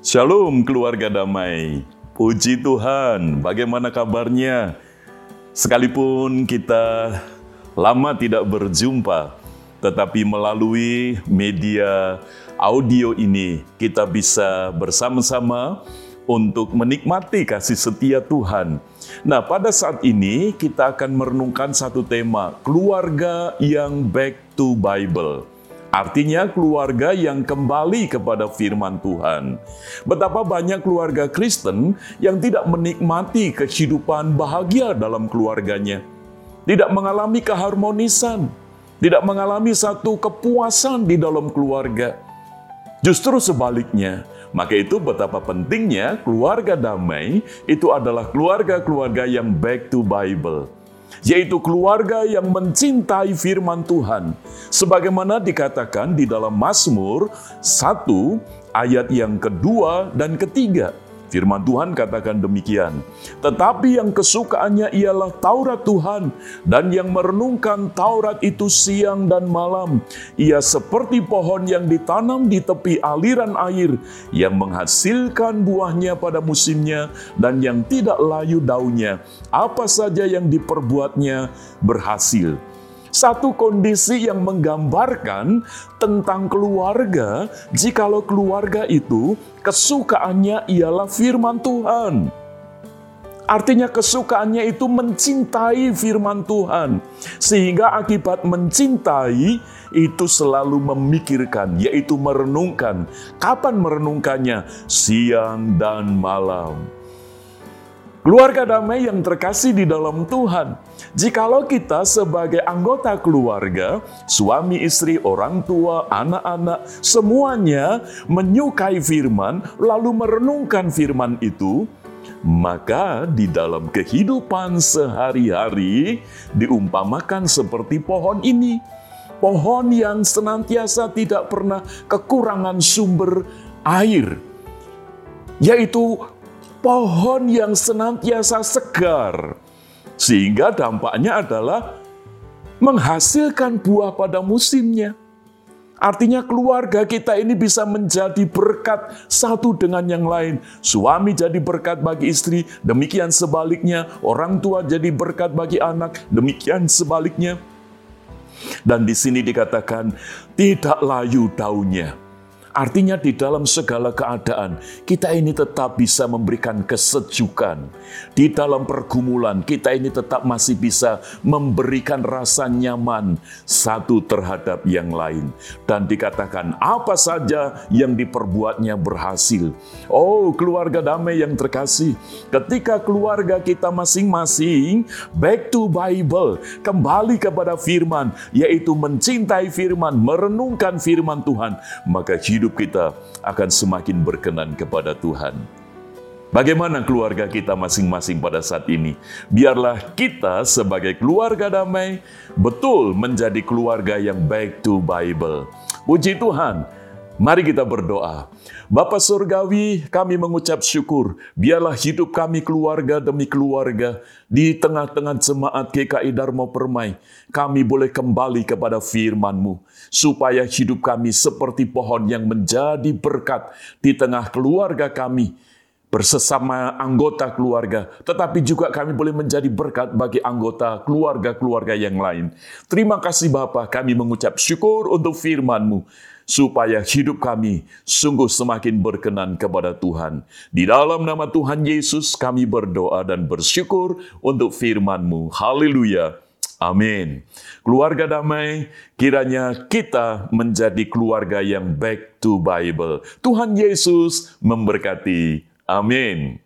Shalom keluarga damai. Puji Tuhan, bagaimana kabarnya? Sekalipun kita lama tidak berjumpa, tetapi melalui media audio ini kita bisa bersama-sama untuk menikmati kasih setia Tuhan. Nah, pada saat ini kita akan merenungkan satu tema, keluarga yang back to Bible. Artinya keluarga yang kembali kepada firman Tuhan. Betapa banyak keluarga Kristen yang tidak menikmati kehidupan bahagia dalam keluarganya. Tidak mengalami keharmonisan, tidak mengalami satu kepuasan di dalam keluarga. Justru sebaliknya, maka itu betapa pentingnya keluarga damai itu adalah keluarga-keluarga yang back to Bible yaitu keluarga yang mencintai firman Tuhan. Sebagaimana dikatakan di dalam Mazmur 1 ayat yang kedua dan ketiga. Firman Tuhan katakan demikian. Tetapi yang kesukaannya ialah Taurat Tuhan dan yang merenungkan Taurat itu siang dan malam. Ia seperti pohon yang ditanam di tepi aliran air yang menghasilkan buahnya pada musimnya dan yang tidak layu daunnya. Apa saja yang diperbuatnya berhasil satu kondisi yang menggambarkan tentang keluarga, jikalau keluarga itu kesukaannya ialah firman Tuhan. Artinya kesukaannya itu mencintai firman Tuhan. Sehingga akibat mencintai itu selalu memikirkan, yaitu merenungkan. Kapan merenungkannya? Siang dan malam. Keluarga damai yang terkasih di dalam Tuhan. Jikalau kita sebagai anggota keluarga, suami istri, orang tua, anak-anak, semuanya menyukai firman, lalu merenungkan firman itu, maka di dalam kehidupan sehari-hari diumpamakan seperti pohon ini. Pohon yang senantiasa tidak pernah kekurangan sumber air, yaitu pohon yang senantiasa segar, sehingga dampaknya adalah menghasilkan buah pada musimnya. Artinya keluarga kita ini bisa menjadi berkat satu dengan yang lain. Suami jadi berkat bagi istri, demikian sebaliknya. Orang tua jadi berkat bagi anak, demikian sebaliknya. Dan di sini dikatakan, tidak layu daunnya Artinya di dalam segala keadaan, kita ini tetap bisa memberikan kesejukan. Di dalam pergumulan, kita ini tetap masih bisa memberikan rasa nyaman satu terhadap yang lain. Dan dikatakan apa saja yang diperbuatnya berhasil. Oh keluarga damai yang terkasih, ketika keluarga kita masing-masing back to Bible, kembali kepada firman, yaitu mencintai firman, merenungkan firman Tuhan, maka hidup hidup kita akan semakin berkenan kepada Tuhan. Bagaimana keluarga kita masing-masing pada saat ini? Biarlah kita sebagai keluarga damai betul menjadi keluarga yang baik to Bible. Puji Tuhan, Mari kita berdoa. Bapa Surgawi, kami mengucap syukur. Biarlah hidup kami keluarga demi keluarga di tengah-tengah jemaat GKI Dharma Permai. Kami boleh kembali kepada firman-Mu. Supaya hidup kami seperti pohon yang menjadi berkat di tengah keluarga kami bersesama anggota keluarga, tetapi juga kami boleh menjadi berkat bagi anggota keluarga-keluarga yang lain. Terima kasih Bapa, kami mengucap syukur untuk firman-Mu supaya hidup kami sungguh semakin berkenan kepada Tuhan. Di dalam nama Tuhan Yesus kami berdoa dan bersyukur untuk firman-Mu. Haleluya. Amin. Keluarga damai, kiranya kita menjadi keluarga yang back to Bible. Tuhan Yesus memberkati. Amin.